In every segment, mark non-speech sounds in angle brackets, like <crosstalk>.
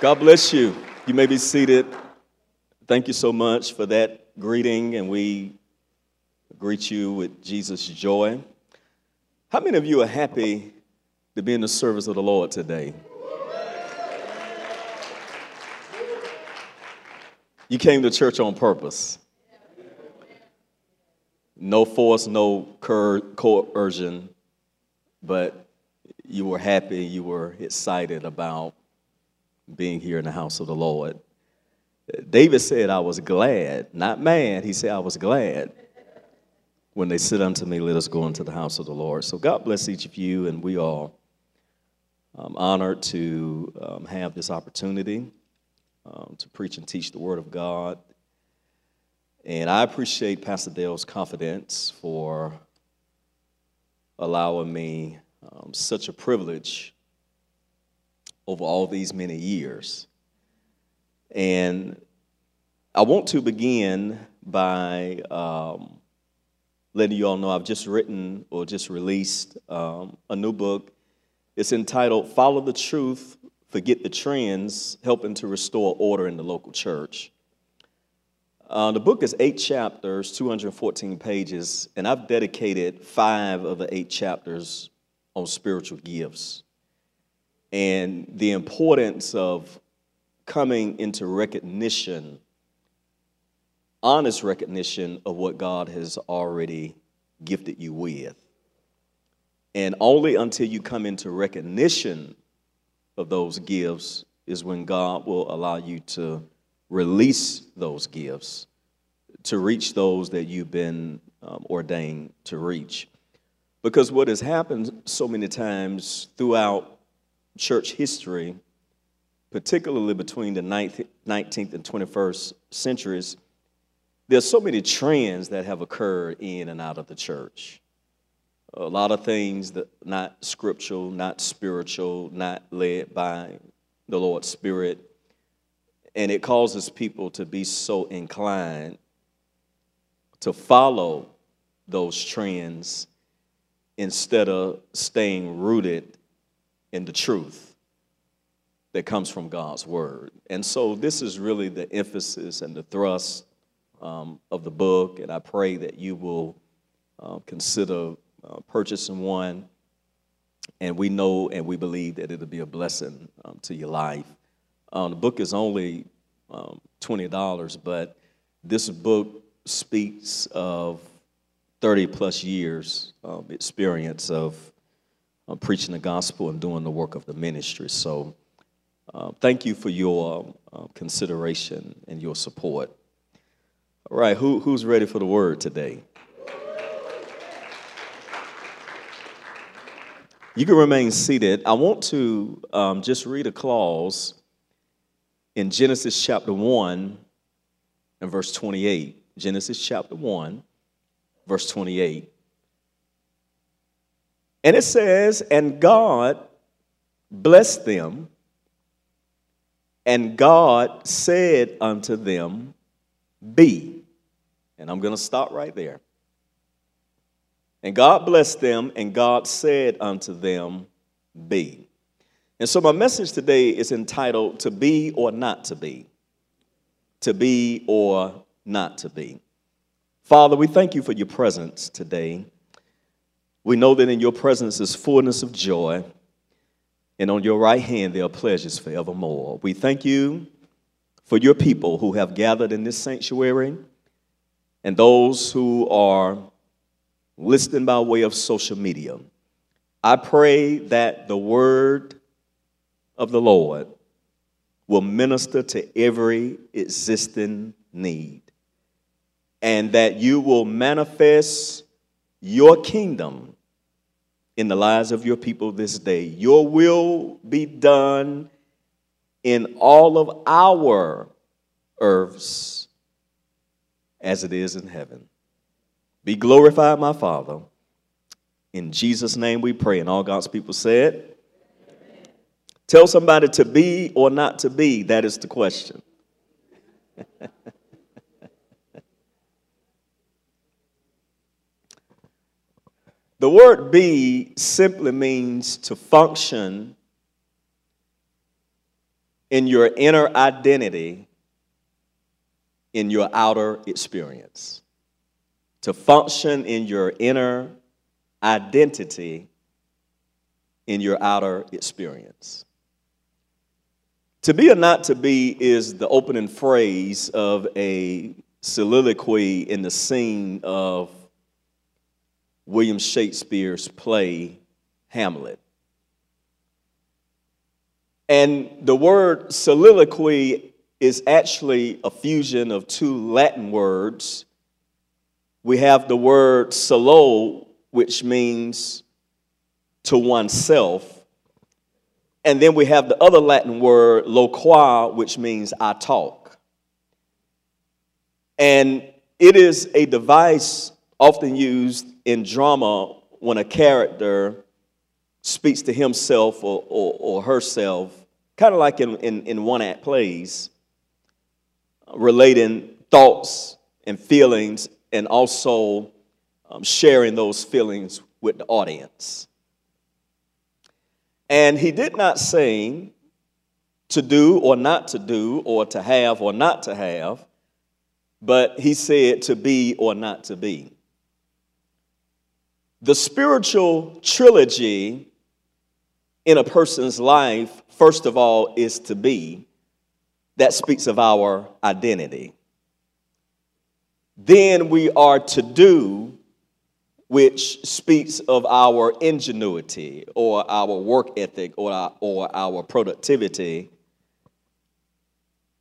God bless you. You may be seated. Thank you so much for that greeting, and we greet you with Jesus' joy. How many of you are happy to be in the service of the Lord today? You came to church on purpose. No force, no coercion, but you were happy, you were excited about being here in the house of the Lord. David said, I was glad, not mad. He said, I was glad when they said unto me, Let us go into the house of the Lord. So God bless each of you, and we are um, honored to um, have this opportunity um, to preach and teach the Word of God. And I appreciate Pastor Dale's confidence for allowing me um, such a privilege over all these many years. And I want to begin by um, letting you all know I've just written or just released um, a new book. It's entitled Follow the Truth, Forget the Trends Helping to Restore Order in the Local Church. Uh, the book is eight chapters, 214 pages, and I've dedicated five of the eight chapters on spiritual gifts and the importance of coming into recognition, honest recognition of what God has already gifted you with. And only until you come into recognition of those gifts is when God will allow you to release those gifts to reach those that you've been um, ordained to reach. Because what has happened so many times throughout church history, particularly between the 19th and 21st centuries, there's so many trends that have occurred in and out of the church. A lot of things that not scriptural, not spiritual, not led by the Lord's Spirit. And it causes people to be so inclined to follow those trends instead of staying rooted in the truth that comes from God's word. And so this is really the emphasis and the thrust um, of the book, and I pray that you will uh, consider uh, purchasing one. And we know and we believe that it'll be a blessing um, to your life. Um, the book is only um, $20, but this book speaks of 30 plus years um, experience of uh, preaching the gospel and doing the work of the ministry. So uh, thank you for your uh, consideration and your support. All right, who, who's ready for the word today? You can remain seated. I want to um, just read a clause in Genesis chapter 1 and verse 28. Genesis chapter 1, verse 28. And it says, And God blessed them, and God said unto them, Be. And I'm going to stop right there. And God blessed them, and God said unto them, Be. And so my message today is entitled To Be or Not to Be. To Be or Not to Be. Father, we thank you for your presence today. We know that in your presence is fullness of joy, and on your right hand there are pleasures forevermore. We thank you for your people who have gathered in this sanctuary and those who are listening by way of social media. I pray that the word of the Lord will minister to every existing need and that you will manifest your kingdom in the lives of your people this day. Your will be done in all of our earths as it is in heaven. Be glorified, my Father. In Jesus' name we pray. And all God's people said, Tell somebody to be or not to be. That is the question. The word be simply means to function in your inner identity, in your outer experience. To function in your inner identity, in your outer experience. To be or not to be is the opening phrase of a soliloquy in the scene of William Shakespeare's play Hamlet. And the word soliloquy is actually a fusion of two Latin words. We have the word solo, which means to oneself. And then we have the other Latin word loqua, which means I talk. And it is a device often used in drama when a character speaks to himself or, or, or herself, kind of like in, in, in one act plays, relating thoughts and feelings and also um, sharing those feelings with the audience. And he did not say to do or not to do, or to have or not to have, but he said to be or not to be. The spiritual trilogy in a person's life, first of all, is to be. That speaks of our identity. Then we are to do, which speaks of our ingenuity or our work ethic or our, or our productivity.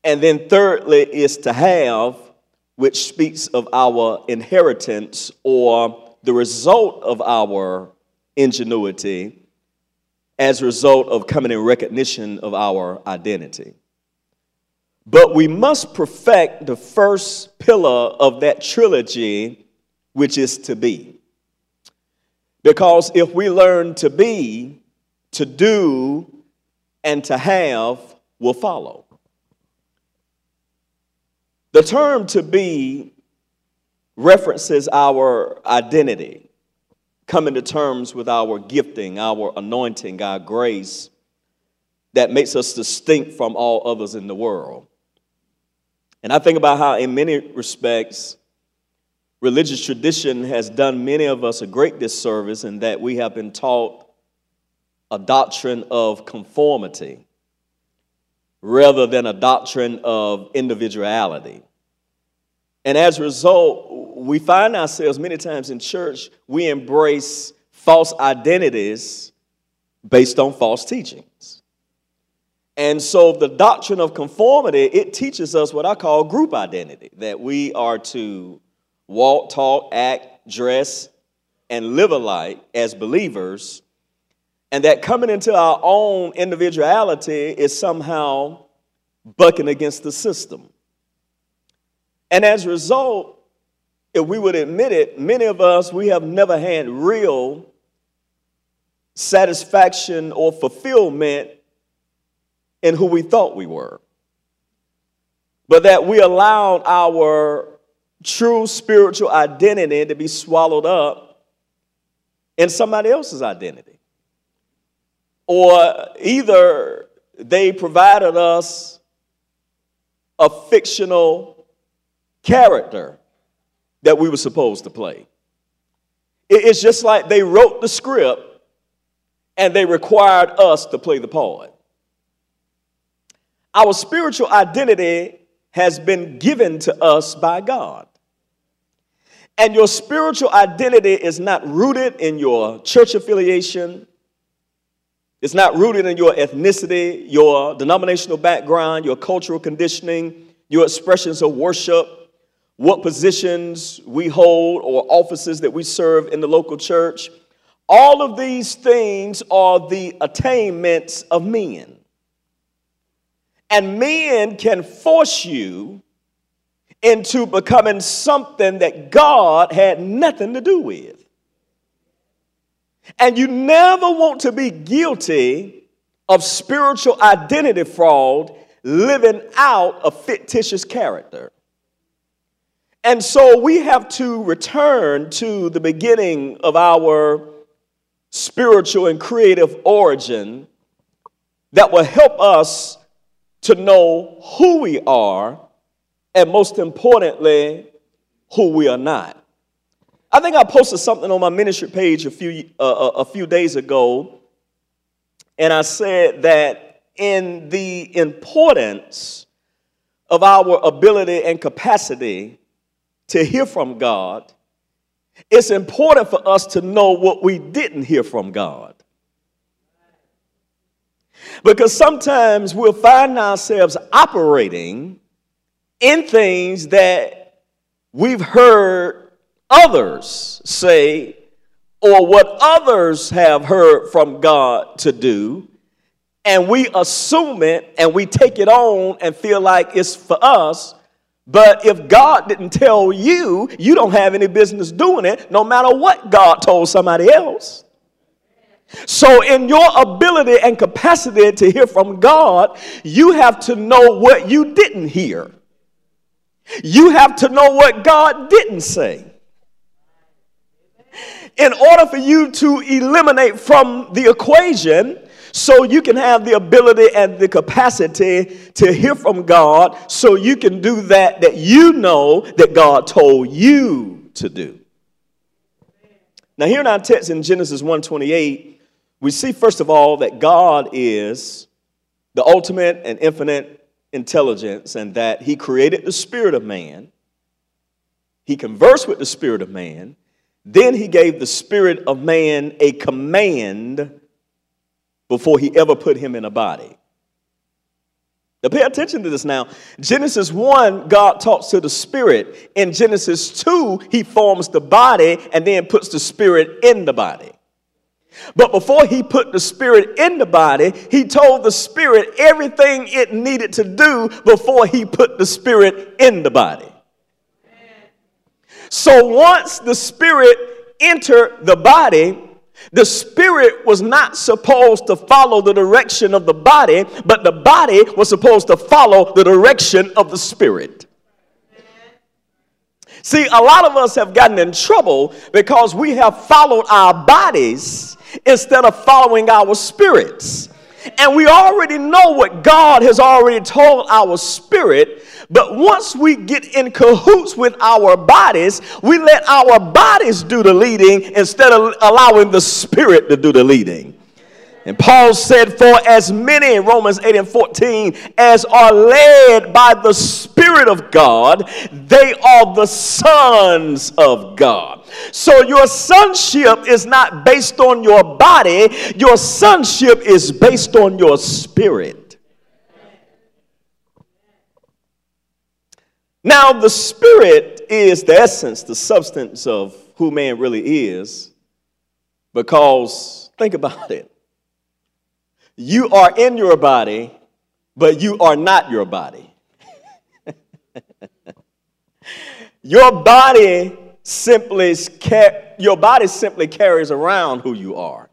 And then, thirdly, is to have, which speaks of our inheritance or the result of our ingenuity as a result of coming in recognition of our identity. But we must perfect the first pillar of that trilogy, which is to be. Because if we learn to be, to do, and to have will follow. The term to be references our identity, coming to terms with our gifting, our anointing, our grace that makes us distinct from all others in the world. And I think about how, in many respects, religious tradition has done many of us a great disservice in that we have been taught a doctrine of conformity rather than a doctrine of individuality. And as a result, we find ourselves many times in church, we embrace false identities based on false teachings. And so the doctrine of conformity, it teaches us what I call group identity, that we are to walk, talk, act, dress, and live alike as believers, and that coming into our own individuality is somehow bucking against the system. And as a result, if we would admit it, many of us, we have never had real satisfaction or fulfillment in who we thought we were. But that we allowed our true spiritual identity to be swallowed up in somebody else's identity. Or either they provided us a fictional character that we were supposed to play. It's just like they wrote the script and they required us to play the part. Our spiritual identity has been given to us by God. And your spiritual identity is not rooted in your church affiliation. It's not rooted in your ethnicity, your denominational background, your cultural conditioning, your expressions of worship, what positions we hold or offices that we serve in the local church. All of these things are the attainments of men. And men can force you into becoming something that God had nothing to do with. And you never want to be guilty of spiritual identity fraud living out a fictitious character. And so we have to return to the beginning of our spiritual and creative origin that will help us to know who we are and most importantly, who we are not. I think I posted something on my ministry page a few, uh, uh, a few days ago, and I said that in the importance of our ability and capacity to hear from God, it's important for us to know what we didn't hear from God. Because sometimes we'll find ourselves operating in things that we've heard others say or what others have heard from God to do, and we assume it and we take it on and feel like it's for us. But if God didn't tell you, you don't have any business doing it, no matter what God told somebody else. So, in your ability and capacity to hear from God, you have to know what you didn't hear. You have to know what God didn't say. In order for you to eliminate from the equation, so you can have the ability and the capacity to hear from God, so you can do that that you know that God told you to do. Now, here in our text in Genesis 1:28, we see, first of all, that God is the ultimate and infinite intelligence and that He created the spirit of man. He conversed with the spirit of man. Then He gave the spirit of man a command before He ever put him in a body. Now, pay attention to this now. Genesis 1, God talks to the spirit. In Genesis 2, He forms the body and then puts the spirit in the body. But before he put the spirit in the body, he told the spirit everything it needed to do before he put the spirit in the body. So once the spirit entered the body, the spirit was not supposed to follow the direction of the body, but the body was supposed to follow the direction of the spirit. See, a lot of us have gotten in trouble because we have followed our bodies instead of following our spirits. And we already know what God has already told our spirit, but once we get in cahoots with our bodies, we let our bodies do the leading instead of allowing the spirit to do the leading. And Paul said, For as many, Romans 8 and 14, as are led by the Spirit of God, they are the sons of God. So your sonship is not based on your body, your sonship is based on your spirit. Now, the spirit is the essence, the substance of who man really is, because think about it. You are in your body, but you are not your body. <laughs> your body simply your body simply carries around who you are.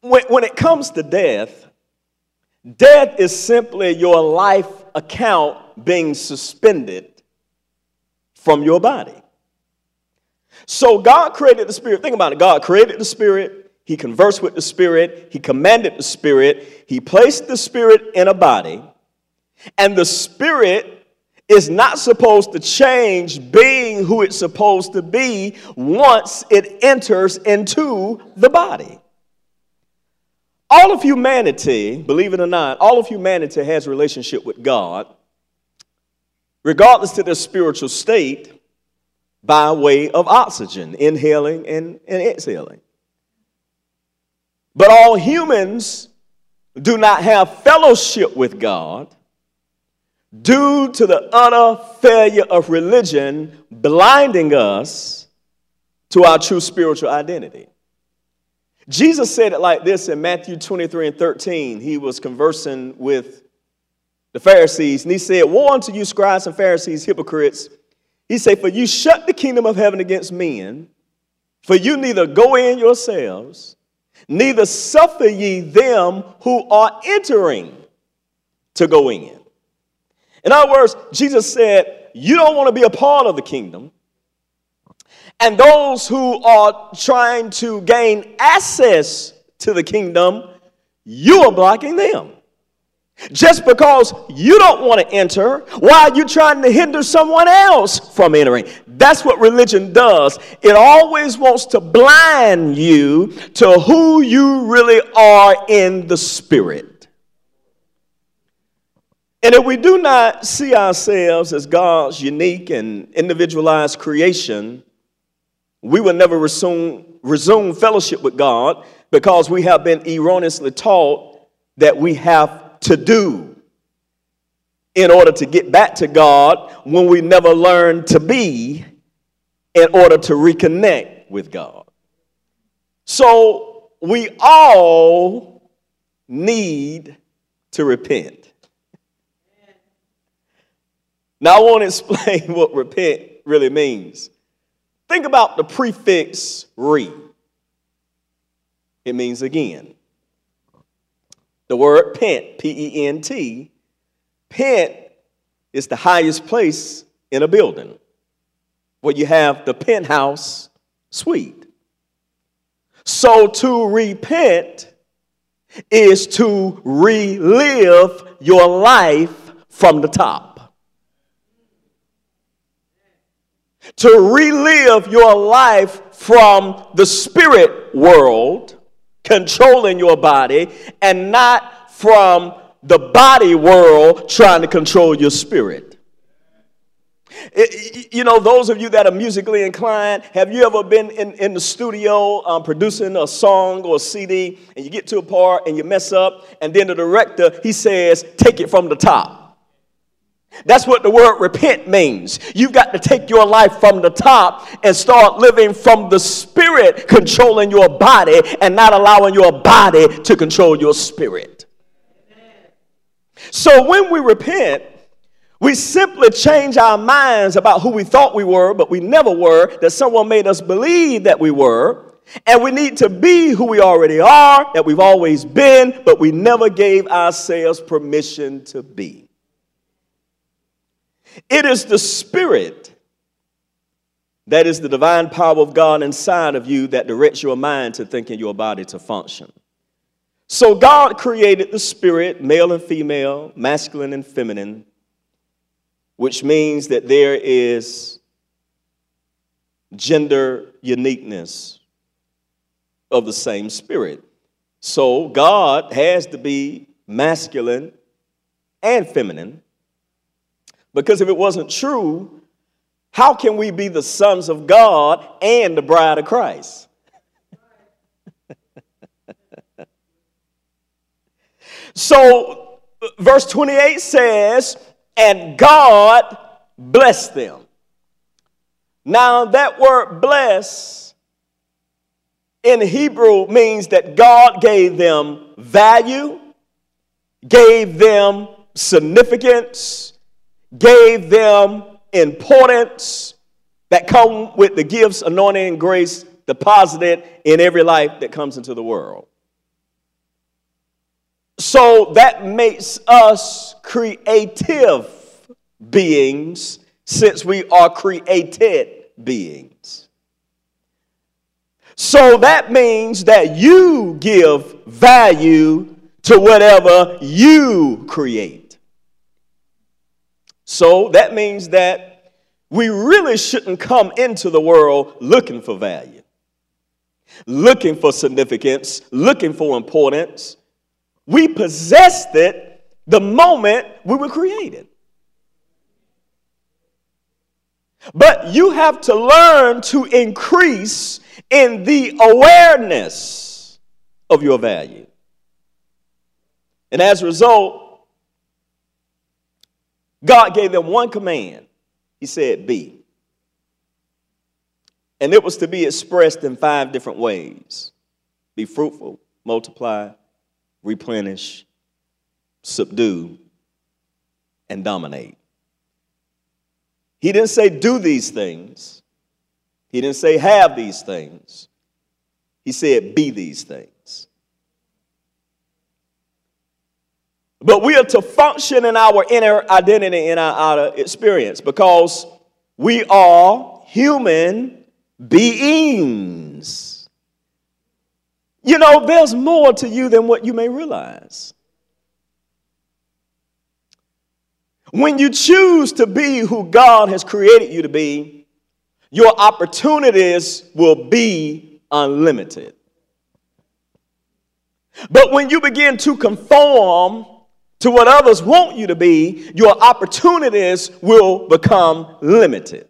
When, when it comes to death, death is simply your life account being suspended from your body. So God created the Spirit. Think about it. God created the Spirit. He conversed with the Spirit. He commanded the Spirit. He placed the Spirit in a body. And the Spirit is not supposed to change being who it's supposed to be once it enters into the body. All of humanity, believe it or not, all of humanity has relationship with God, regardless to their spiritual state by way of oxygen, inhaling and, and exhaling. But all humans do not have fellowship with God due to the utter failure of religion blinding us to our true spiritual identity. Jesus said it like this in Matthew 23 and 13. He was conversing with the Pharisees, and he said, Woe unto you, scribes and Pharisees, hypocrites! He said, For you shut the kingdom of heaven against men, for you neither go in yourselves, neither suffer ye them who are entering to go in. In other words, Jesus said, You don't want to be a part of the kingdom. And those who are trying to gain access to the kingdom, you are blocking them. Just because you don't want to enter, why are you trying to hinder someone else from entering? That's what religion does. It always wants to blind you to who you really are in the spirit. And if we do not see ourselves as God's unique and individualized creation, we will never resume, resume fellowship with God because we have been erroneously taught that we have to do in order to get back to God when we never learned to be in order to reconnect with God. So we all need to repent. Now, I want to <laughs> explain what repent really means. Think about the prefix re. It means again. The word pent, P E N T, pent is the highest place in a building where you have the penthouse suite. So to repent is to relive your life from the top. To relive your life from the spirit world controlling your body and not from the body world trying to control your spirit. It, you know, those of you that are musically inclined, have you ever been in, in the studio um, producing a song or a CD and you get to a part and you mess up, and then the director, he says, take it from the top. That's what the word repent means. You've got to take your life from the top and start living from the spirit, controlling your body and not allowing your body to control your spirit. So when we repent, we simply change our minds about who we thought we were, but we never were, that someone made us believe that we were. And we need to be who we already are, that we've always been, but we never gave ourselves permission to be. It is the Spirit that is the divine power of God inside of you that directs your mind to think and your body to function. So God created the spirit, male and female, masculine and feminine, which means that there is gender uniqueness of the same spirit. So God has to be masculine and feminine because if it wasn't true, how can we be the sons of God and the bride of Christ? <laughs> so, verse 28 says, And God blessed them. Now, that word bless in Hebrew means that God gave them value, gave them significance, gave them importance that come with the gifts, anointing, and grace deposited in every life that comes into the world. So that makes us creative beings since we are created beings. So that means that you give value to whatever you create. So that means that we really shouldn't come into the world looking for value, looking for significance, looking for importance. We possessed it the moment we were created. But you have to learn to increase in the awareness of your value. And as a result, God gave them one command. He said, Be. And it was to be expressed in five different ways be fruitful, multiply, replenish, subdue, and dominate. He didn't say do these things, he didn't say have these things. He said be these things. But we are to function in our inner identity, in our outer experience, because we are human beings. You know, there's more to you than what you may realize. When you choose to be who God has created you to be, your opportunities will be unlimited. But when you begin to conform to what others want you to be, your opportunities will become limited.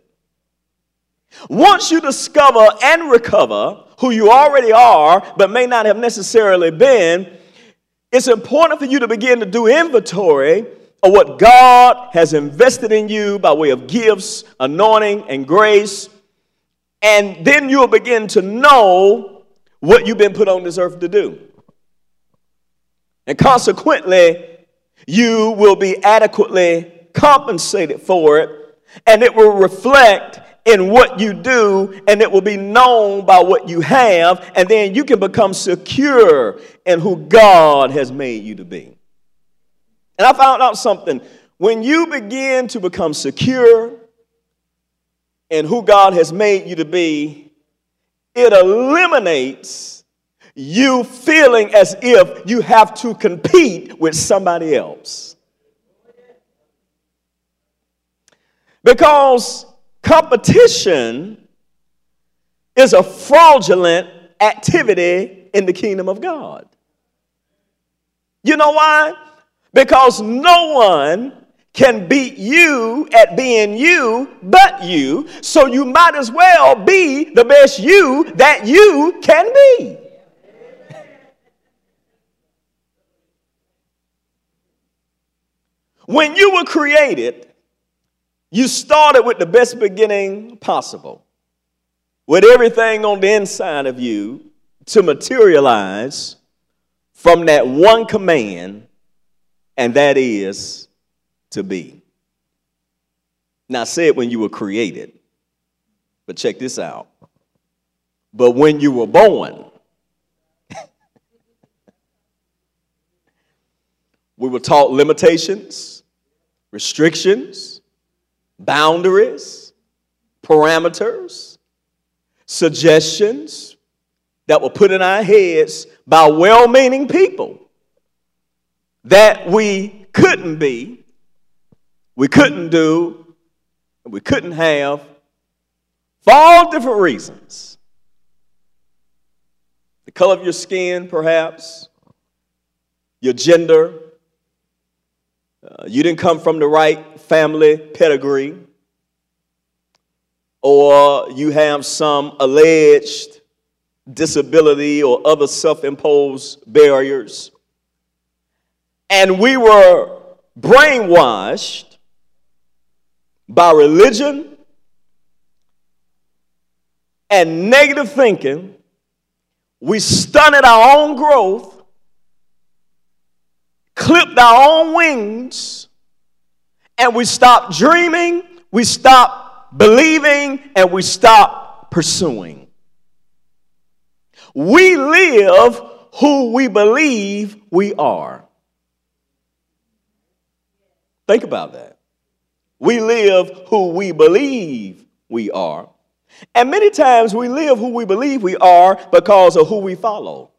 Once you discover and recover who you already are, but may not have necessarily been, it's important for you to begin to do inventory of what God has invested in you by way of gifts, anointing, and grace. And then you'll begin to know what you've been put on this earth to do. And consequently, you will be adequately compensated for it, and it will reflect in what you do, and it will be known by what you have, and then you can become secure in who God has made you to be. And I found out something. When you begin to become secure in who God has made you to be, it eliminates you feeling as if you have to compete with somebody else. Because competition is a fraudulent activity in the kingdom of God. You know why? Because no one can beat you at being you but you, so you might as well be the best you that you can be. When you were created, you started with the best beginning possible, with everything on the inside of you to materialize from that one command, and that is to be. Now, I said when you were created, but check this out. But when you were born, we were taught limitations restrictions, boundaries, parameters, suggestions that were put in our heads by well meaning people that we couldn't be, we couldn't do, and we couldn't have for all different reasons. The color of your skin, perhaps, your gender, uh, you didn't come from the right family pedigree, or you have some alleged disability or other self imposed barriers. And we were brainwashed by religion and negative thinking. We stunted our own growth clipped our own wings and we stopped dreaming, we stopped believing, and we stopped pursuing. We live who we believe we are. Think about that. We live who we believe we are. And many times we live who we believe we are because of who we follow.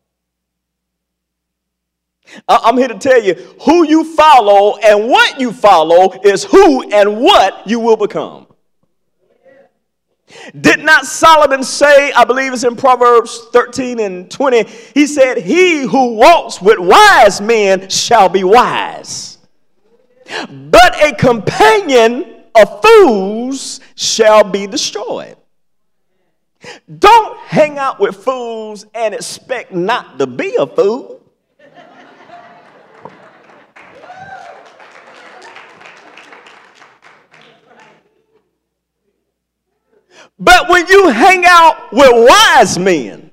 I'm here to tell you who you follow and what you follow is who and what you will become. Did not Solomon say, I believe it's in Proverbs 13 and 20, he said, He who walks with wise men shall be wise, but a companion of fools shall be destroyed. Don't hang out with fools and expect not to be a fool. But when you hang out with wise men,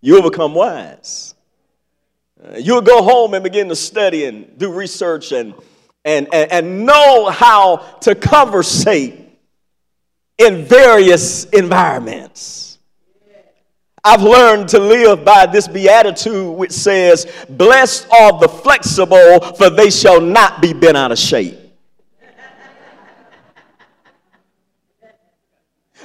you'll become wise. Uh, you'll go home and begin to study and do research and, and, and, and know how to conversate in various environments. I've learned to live by this beatitude which says, Blessed are the flexible, for they shall not be bent out of shape.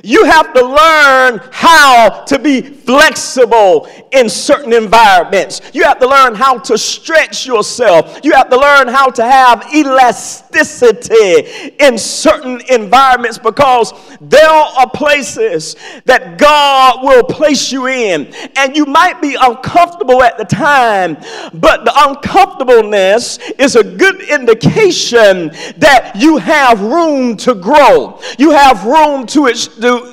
You have to learn how to be flexible in certain environments. You have to learn how to stretch yourself. You have to learn how to have elasticity in certain environments because there are places that God will place you in. And you might be uncomfortable at the time, but the uncomfortableness is a good indication that you have room to grow. You have room to,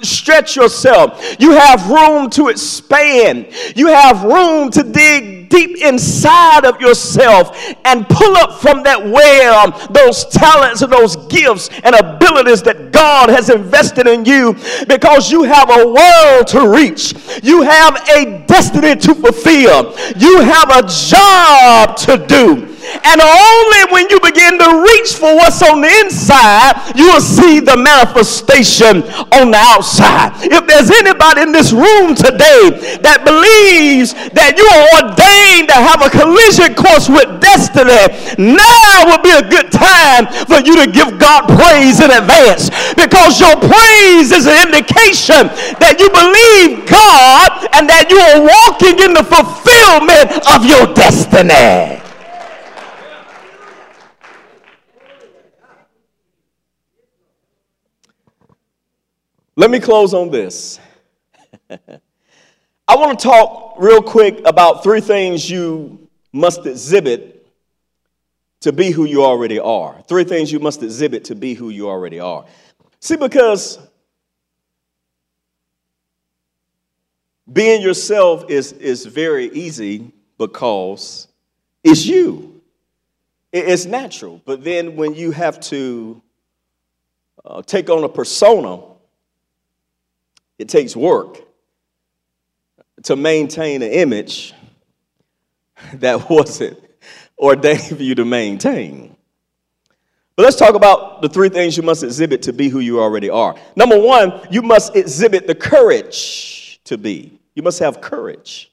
stretch yourself. You have room to expand. You have room to dig deep inside of yourself and pull up from that well those talents and those gifts and abilities that God has invested in you because you have a world to reach. You have a destiny to fulfill. You have a job to do. And only when you begin to reach for what's on the inside, you will see the manifestation on the outside. If there's anybody in this room today that believes that you are ordained to have a collision course with destiny, now would be a good time for you to give God praise in advance because your praise is an indication that you believe God and that you are walking in the fulfillment of your destiny. Let me close on this. <laughs> I want to talk real quick about three things you must exhibit to be who you already are. Three things you must exhibit to be who you already are. See, because being yourself is, is very easy because it's you. It's natural. But then when you have to uh, take on a persona, it takes work to maintain an image that wasn't ordained for you to maintain. But let's talk about the three things you must exhibit to be who you already are. Number one, you must exhibit the courage to be. You must have courage.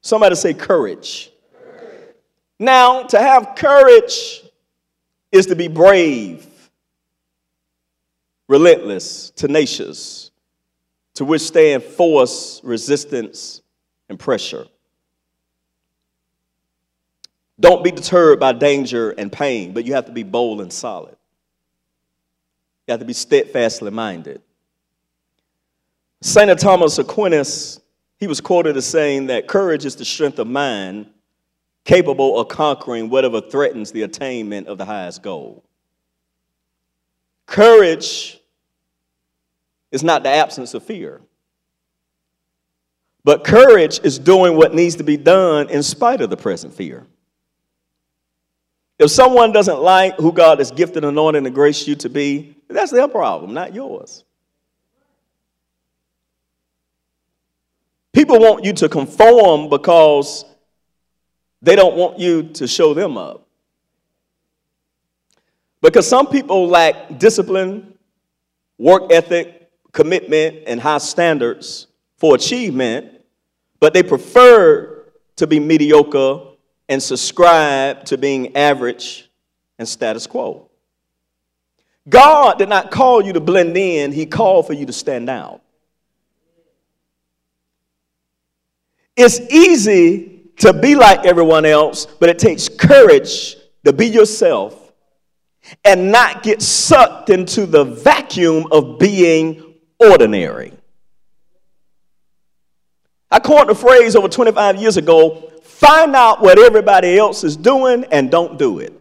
Somebody say courage. courage. Now, to have courage is to be brave, relentless, tenacious, to withstand force, resistance, and pressure. Don't be deterred by danger and pain, but you have to be bold and solid. You have to be steadfastly minded. St. Thomas Aquinas, he was quoted as saying that courage is the strength of mind capable of conquering whatever threatens the attainment of the highest goal. Courage is not the absence of fear. But courage is doing what needs to be done in spite of the present fear. If someone doesn't like who God has gifted, anointed, and graced you to be, that's their problem, not yours. People want you to conform because they don't want you to show them up. Because some people lack discipline, work ethic, commitment, and high standards for achievement, but they prefer to be mediocre and subscribe to being average and status quo. God did not call you to blend in, He called for you to stand out. It's easy to be like everyone else, but it takes courage to be yourself and not get sucked into the vacuum of being ordinary. I coined the phrase over 25 years ago find out what everybody else is doing and don't do it.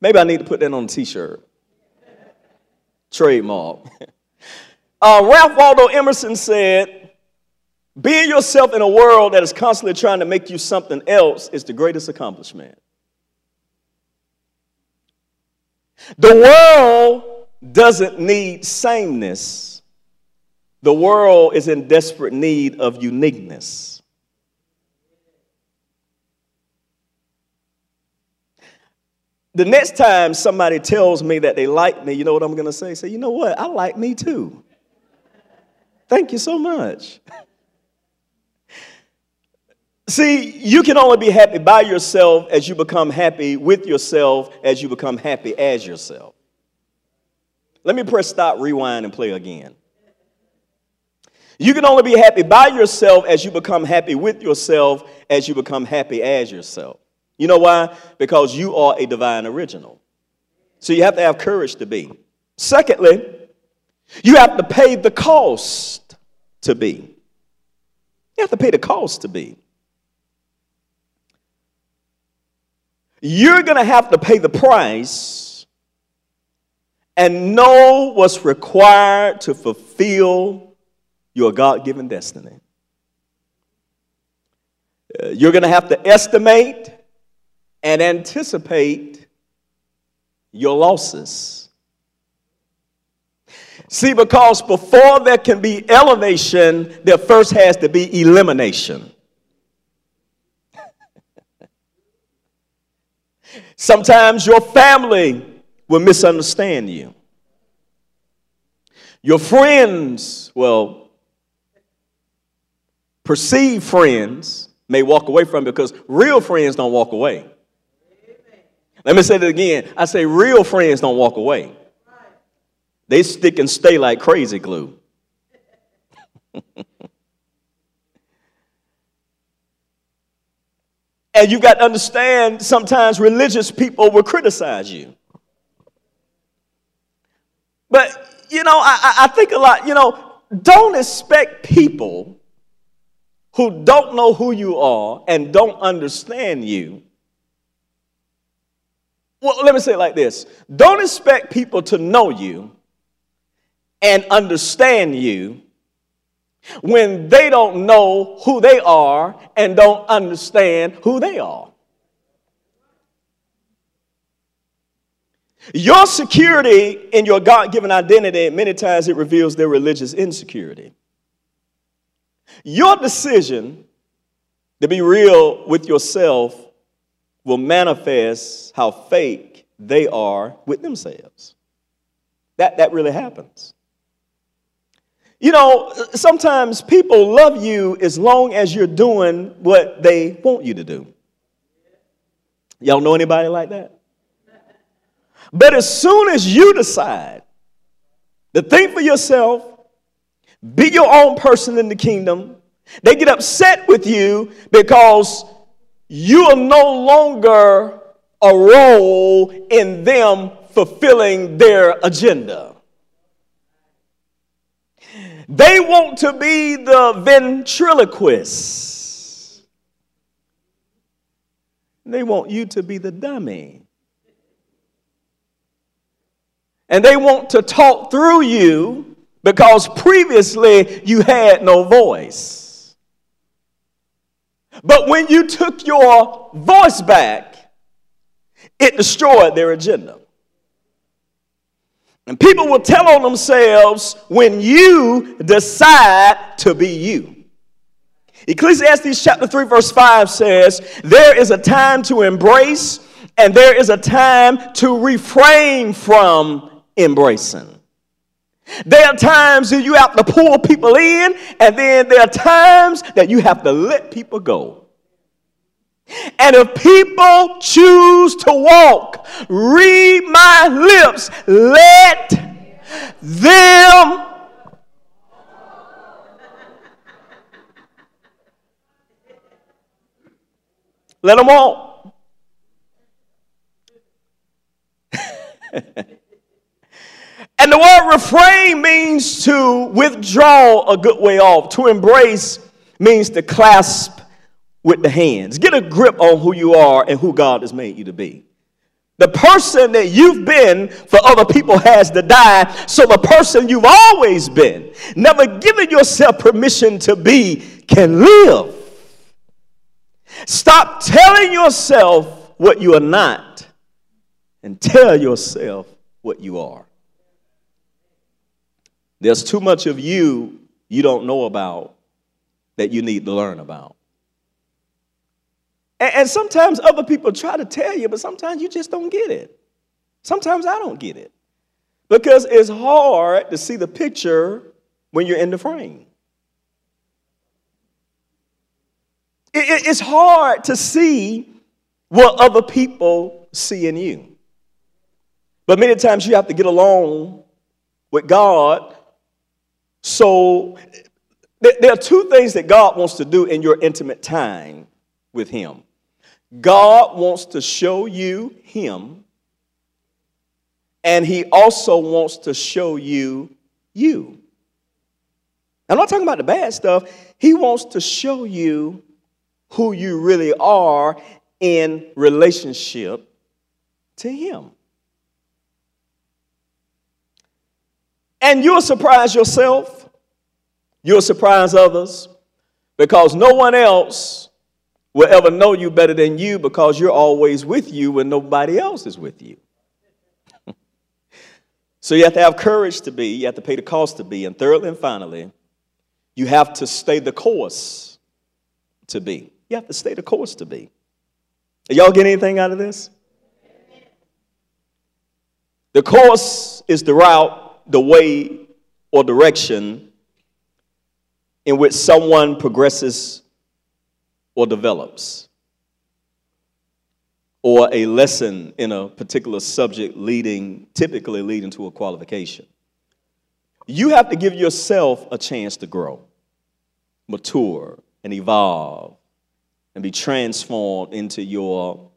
Maybe I need to put that on a t shirt. Trademark. <laughs> Uh, Ralph Waldo Emerson said, Being yourself in a world that is constantly trying to make you something else is the greatest accomplishment. The world doesn't need sameness. The world is in desperate need of uniqueness. The next time somebody tells me that they like me, you know what I'm going to say? Say, you know what? I like me too. Thank you so much. <laughs> See, you can only be happy by yourself as you become happy with yourself as you become happy as yourself. Let me press stop, rewind, and play again. You can only be happy by yourself as you become happy with yourself, as you become happy as yourself. You know why? Because you are a divine original. So you have to have courage to be. Secondly, you have to pay the cost to be. You have to pay the cost to be. You're going to have to pay the price and know what's required to fulfill your God given destiny. Uh, you're going to have to estimate and anticipate your losses. See, because before there can be elevation, there first has to be elimination. Sometimes your family will misunderstand you. Your friends, well, perceived friends may walk away from because real friends don't walk away. Let me say that again. I say real friends don't walk away. They stick and stay like crazy glue. <laughs> and you got to understand sometimes religious people will criticize you. But, you know, I, I think a lot, you know, don't expect people who don't know who you are and don't understand you well, let me say it like this don't expect people to know you and understand you when they don't know who they are and don't understand who they are. Your security in your God given identity, many times it reveals their religious insecurity. Your decision to be real with yourself will manifest how fake they are with themselves. That, that really happens. You know, sometimes people love you as long as you're doing what they want you to do. Y'all know anybody like that? But as soon as you decide to think for yourself, be your own person in the kingdom, they get upset with you because you are no longer a role in them fulfilling their agenda. They want to be the ventriloquist. They want you to be the dummy. And they want to talk through you because previously you had no voice. But when you took your voice back, it destroyed their agenda. And people will tell on themselves when you decide to be you. Ecclesiastes chapter 3, verse 5 says, There is a time to embrace, and there is a time to refrain from embracing. There are times that you have to pull people in, and then there are times that you have to let people go. And if people choose to walk, read my lips, let them. Let them walk. <laughs> And the word refrain means to withdraw a good way off. To embrace means to clasp with the hands. Get a grip on who you are and who God has made you to be. The person that you've been for other people has to die, so the person you've always been, never given yourself permission to be, can live. Stop telling yourself what you are not and tell yourself what you are. There's too much of you you don't know about that you need to learn about. And, and, sometimes other people try to tell you, but sometimes you just don't get it. Sometimes I don't get it. Because it's hard to see the picture when you're in the frame. It, it, it's hard to see what other people see in you. But many times you have to get along with God. So there are two things that God wants to do in your intimate time with Him. God wants to show you Him, and He also wants to show you you. I'm not talking about the bad stuff. He wants to show you who you really are in relationship to Him. And you'll surprise yourself, you'll surprise others, because no one else will ever know you better than you because you're always with you when nobody else is with you. <laughs> so you have to have courage to be, you have to pay the cost to be, and thirdly and finally, you have to stay the course to be. You have to stay the course to be. Y'all get anything out of this? The course is the route, the way, or direction in which someone progresses or develops, or a lesson in a particular subject leading, typically leading to a qualification. You have to give yourself a chance to grow, mature, and evolve, and be transformed into your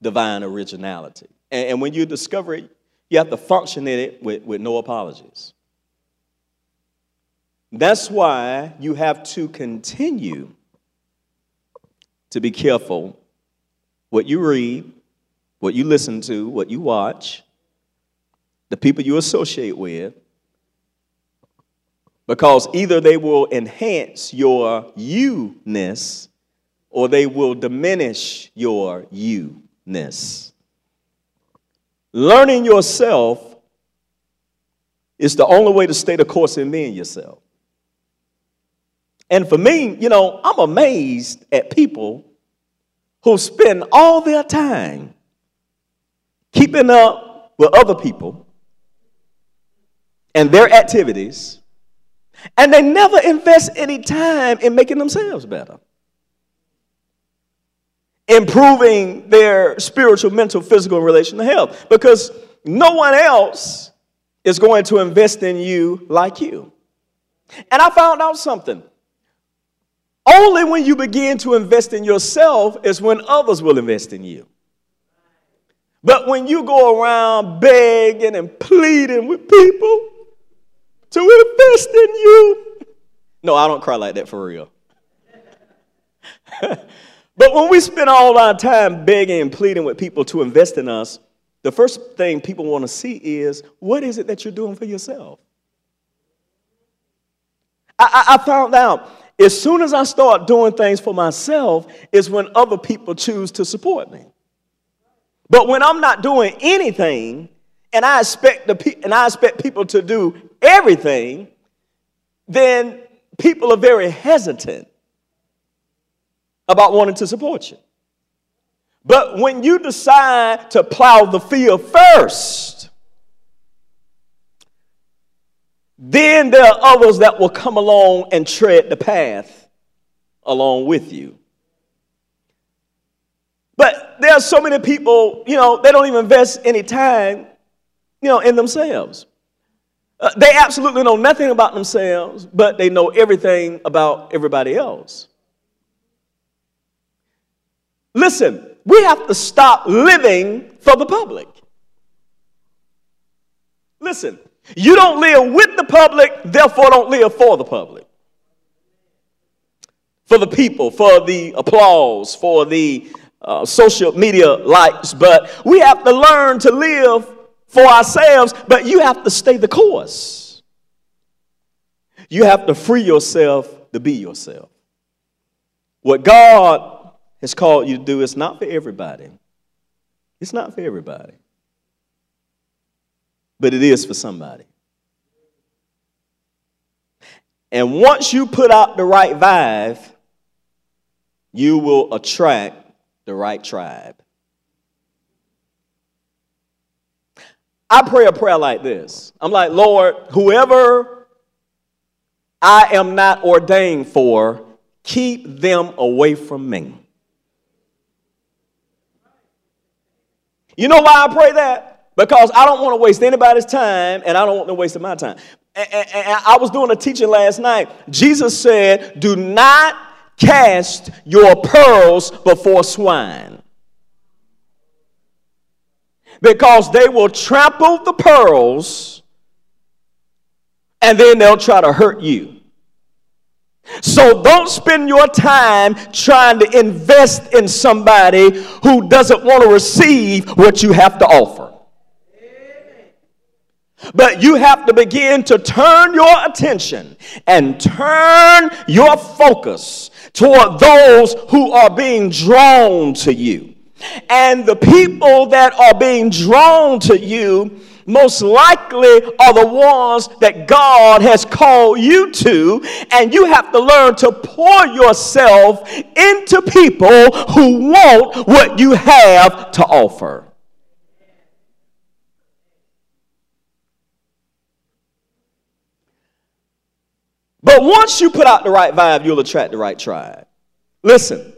divine originality. And, and when you discover it, you have to function in it with, with no apologies. That's why you have to continue to be careful what you read, what you listen to, what you watch, the people you associate with, because either they will enhance your you ness or they will diminish your you ness. Learning yourself is the only way to stay the course in being yourself. And for me, you know, I'm amazed at people who spend all their time keeping up with other people and their activities and they never invest any time in making themselves better, improving their spiritual, mental, physical, and relational health. Because no one else is going to invest in you like you. And I found out something. Only when you begin to invest in yourself is when others will invest in you. But when you go around begging and pleading with people, to invest in you. No, I don't cry like that for real. <laughs> but when we spend all our time begging and pleading with people to invest in us, the first thing people want to see is what is it that you're doing for yourself? I, I, I found out as soon as I start doing things for myself, is when other people choose to support me. But when I'm not doing anything, and I expect the pe- and I expect people to do everything, then people are very hesitant about wanting to support you. But when you decide to plow the field first, then there are others that will come along and tread the path along with you. But there are so many people, you know, they don't even invest any time, you know, in themselves. Uh, they absolutely know nothing about themselves, but they know everything about everybody else. Listen, we have to stop living for the public. Listen, you don't live with the public, therefore, don't live for the public. For the people, for the applause, for the uh, social media likes, but we have to learn to live for ourselves, but you have to stay the course. You have to free yourself to be yourself. What God has called you to do is not for everybody. It's not for everybody. But it is for somebody. And once you put out the right vibe, you will attract the right tribe. I pray a prayer like this I'm like, Lord, whoever I am not ordained for, keep them away from me. You know why I pray that? Because I don't want to waste anybody's time and I don't want to waste my time. And, and, and I was doing a teaching last night. Jesus said, Do not cast your pearls before swine. Because they will trample the pearls and then they'll try to hurt you. So don't spend your time trying to invest in somebody who doesn't want to receive what you have to offer. But you have to begin to turn your attention and turn your focus toward those who are being drawn to you. And the people that are being drawn to you most likely are the ones that God has called you to, and you have to learn to pour yourself into people who want what you have to offer. But once you put out the right vibe, you'll attract the right tribe. Listen,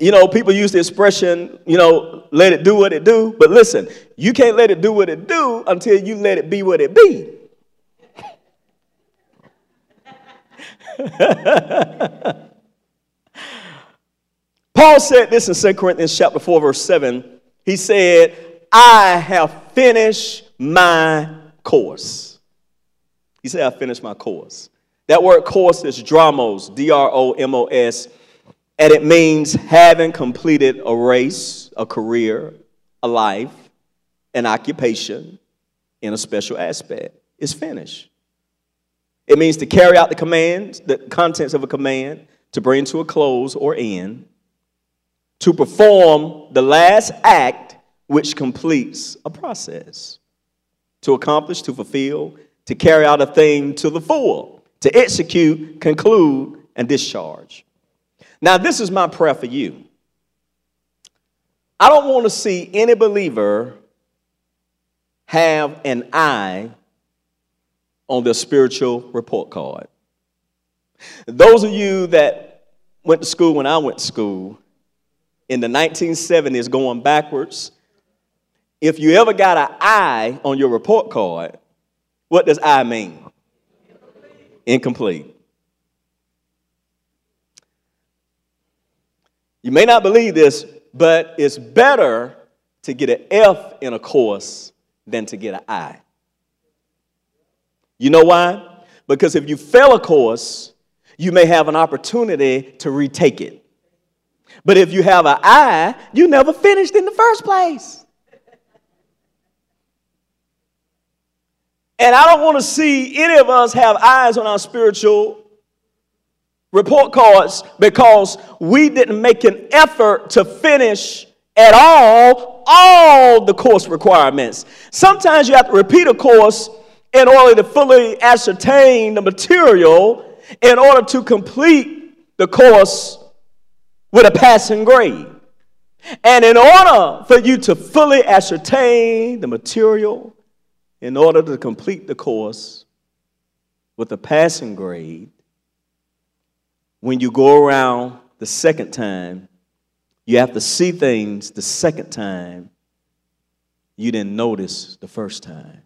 you know, people use the expression, you know, let it do what it do. But listen, you can't let it do what it do until you let it be what it be. <laughs> Paul said this in 2 Corinthians chapter 4, verse 7. He said, I have finished my course. He said, I finished my course. That word course is dromos, D R O M O S and it means having completed a race, a career, a life, an occupation in a special aspect. It's finished. It means to carry out the commands, the contents of a command, to bring to a close or end, to perform the last act which completes a process, to accomplish, to fulfill, to carry out a thing to the full, to execute, conclude, and discharge. Now, this is my prayer for you. I don't want to see any believer have an I on their spiritual report card. Those of you that went to school when I went to school in the 1970s, going backwards, if you ever got an I on your report card, what does I mean? Incomplete. You may not believe this, but it's better to get an F in a course than to get an I. You know why? Because if you fail a course, you may have an opportunity to retake it. But if you have an I, you never finished in the first place. And I don't want to see any of us have I's on our spiritual report cards because we didn't make an effort to finish at all all the course requirements. Sometimes you have to repeat a course in order to fully ascertain the material in order to complete the course with a passing grade. And in order for you to fully ascertain the material, in order to complete the course with a passing grade, when you go around the second time, you have to see things the second time you didn't notice the first time.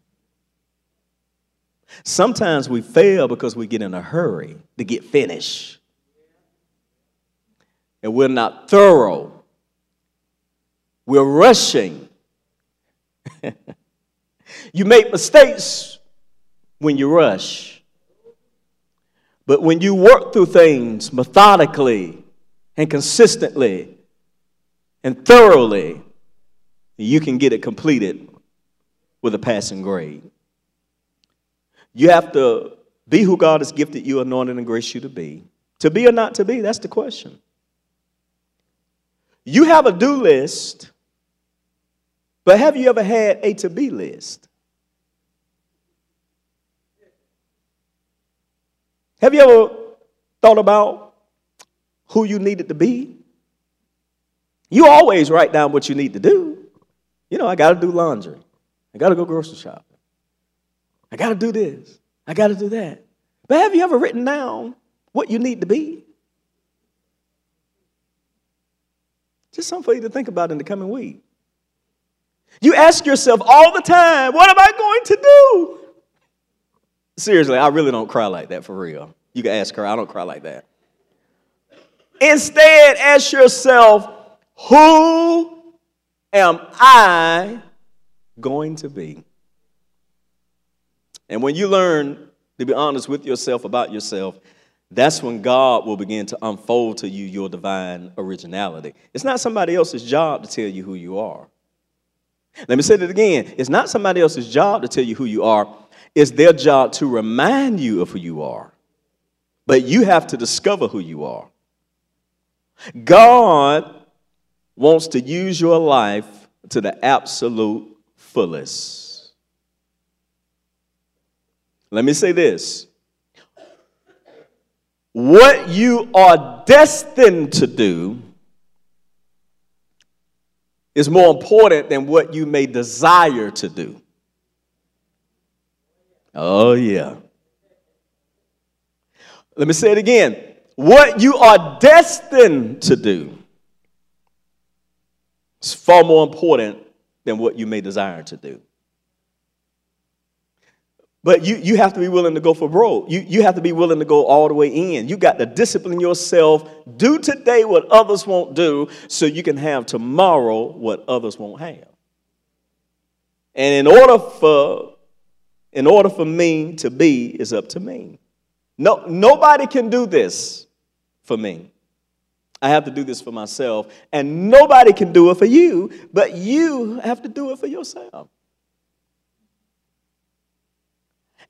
Sometimes we fail because we get in a hurry to get finished. And we're not thorough. We're rushing. <laughs> you make mistakes when you rush. But when you work through things methodically and consistently and thoroughly, you can get it completed with a passing grade. You have to be who God has gifted you, anointed, and graced you to be. To be or not to be, that's the question. You have a do list, but have you ever had a to be list? Have you ever thought about who you needed to be? You always write down what you need to do. You know, I got to do laundry. I got to go grocery shopping. I got to do this. I got to do that. But have you ever written down what you need to be? Just something for you to think about in the coming week. You ask yourself all the time, what am I going to do? Seriously, I really don't cry like that for real. You can ask her, I don't cry like that. Instead, ask yourself, who am I going to be? And when you learn to be honest with yourself about yourself, that's when God will begin to unfold to you your divine originality. It's not somebody else's job to tell you who you are. Let me say that again. It's not somebody else's job to tell you who you are, it's their job to remind you of who you are. But you have to discover who you are. God wants to use your life to the absolute fullest. Let me say this what you are destined to do is more important than what you may desire to do. Oh, yeah. Let me say it again. What you are destined to do is far more important than what you may desire to do. But you, you have to be willing to go for broke. You, you have to be willing to go all the way in. You got to discipline yourself. Do today what others won't do so you can have tomorrow what others won't have. And in order for in order for me to be is up to me. No, nobody can do this for me. I have to do this for myself. And nobody can do it for you, but you have to do it for yourself.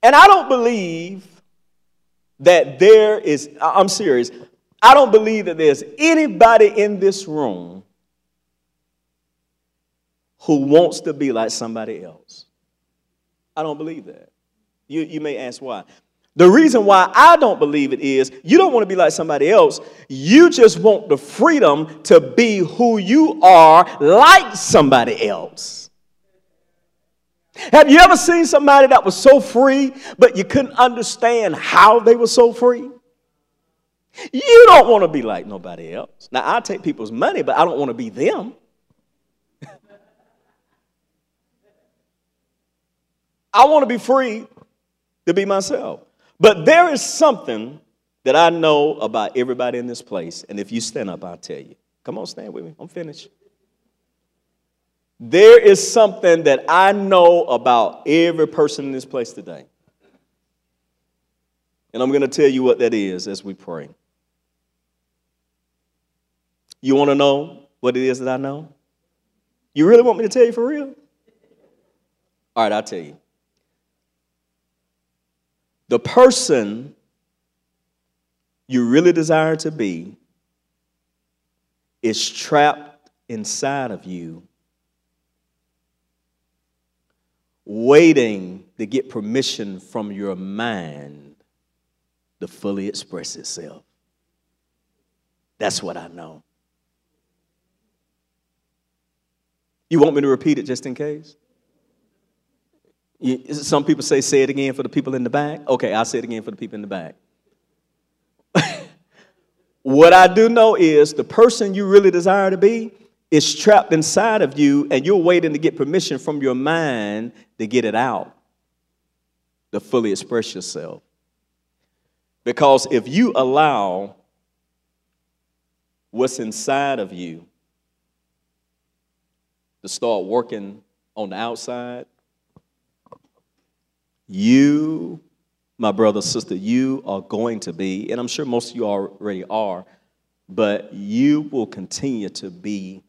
And I don't believe that there is, I'm serious, I don't believe that there's anybody in this room who wants to be like somebody else. I don't believe that. You, you may ask why. The reason why I don't believe it is you don't want to be like somebody else. You just want the freedom to be who you are like somebody else. Have you ever seen somebody that was so free, but you couldn't understand how they were so free? You don't want to be like nobody else. Now, I take people's money, but I don't want to be them. <laughs> I want to be free to be myself. But there is something that I know about everybody in this place. And if you stand up, I'll tell you. Come on, stand with me. I'm finished. There is something that I know about every person in this place today. And I'm going to tell you what that is as we pray. You want to know what it is that I know? You really want me to tell you for real? All right, I'll tell you. The person you really desire to be is trapped inside of you waiting to get permission from your mind to fully express itself. That's what I know. You want me to repeat it just in case? You, some people say, say it again for the people in the back. Okay, I'll say it again for the people in the back. <laughs> what I do know is the person you really desire to be is trapped inside of you, and you're waiting to get permission from your mind to get it out, to fully express yourself. Because if you allow what's inside of you to start working on the outside, you, my brother, sister, you are going to be, and I'm sure most of you already are, but you will continue to be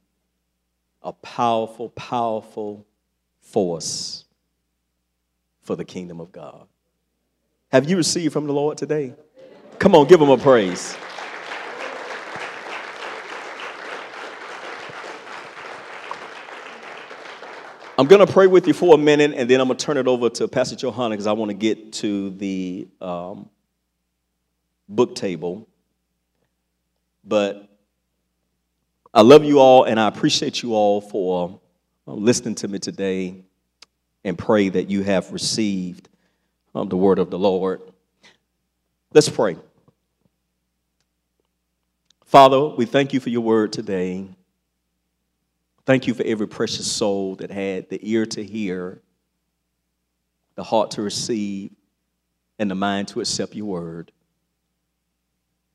a powerful, powerful force for the kingdom of God. Have you received from the Lord today? Come on, give him a praise. I'm going to pray with you for a minute and then I'm going to turn it over to Pastor Johanna because I want to get to the um, book table. But I love you all and I appreciate you all for listening to me today and pray that you have received um, the word of the Lord. Let's pray. Father, we thank you for your word today. Thank you for every precious soul that had the ear to hear, the heart to receive, and the mind to accept your word.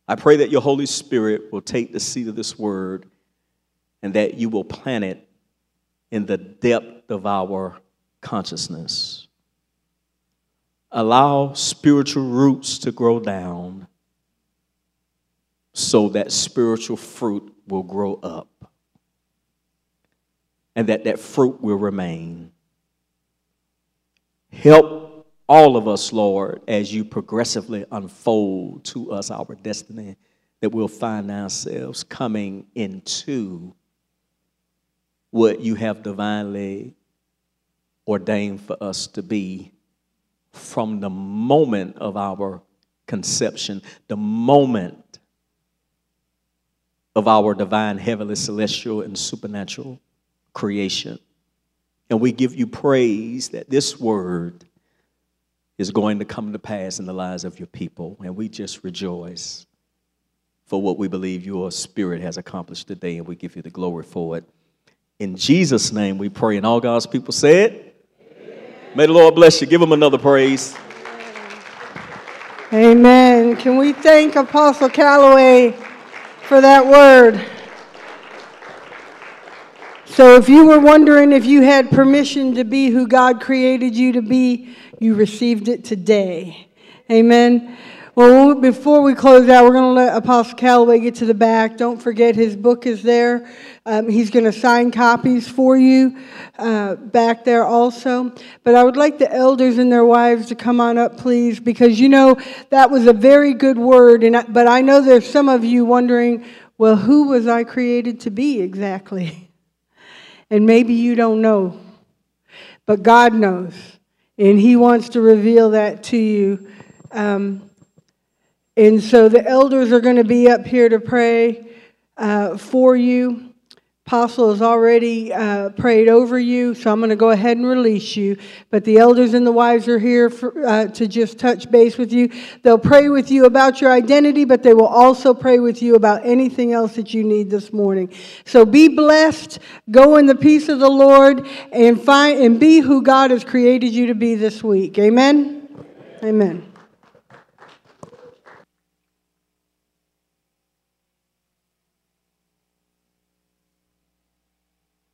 I pray that your Holy Spirit will take the seed of this word and that you will plant it in the depth of our consciousness. Allow spiritual roots to grow down so that spiritual fruit will grow up and that that fruit will remain. Help all of us, Lord, as you progressively unfold to us our destiny, that we'll find ourselves coming into what you have divinely ordained for us to be from the moment of our conception, the moment of our divine, heavenly, celestial, and supernatural creation. And we give you praise that this word is going to come to pass in the lives of your people. And we just rejoice for what we believe your spirit has accomplished today, and we give you the glory for it. In Jesus' name we pray. And all God's people say it. Amen. May the Lord bless you. Give him another praise. Amen. Can we thank Apostle Calloway for that word? So, if you were wondering if you had permission to be who God created you to be, you received it today. Amen. Well, before we close out, we're going to let Apostle Calloway get to the back. Don't forget his book is there. Um, he's going to sign copies for you uh, back there also. But I would like the elders and their wives to come on up, please, because you know that was a very good word. And I, but I know there's some of you wondering, well, who was I created to be exactly? <laughs> And maybe you don't know, but God knows. And He wants to reveal that to you. Um, and so the elders are going to be up here to pray uh, for you. Apostle has already uh, prayed over you, so I'm going to go ahead and release you. But the elders and the wives are here for, uh, to just touch base with you. They'll pray with you about your identity, but they will also pray with you about anything else that you need this morning. So be blessed. Go in the peace of the Lord and find and be who God has created you to be this week. Amen. Amen. Amen.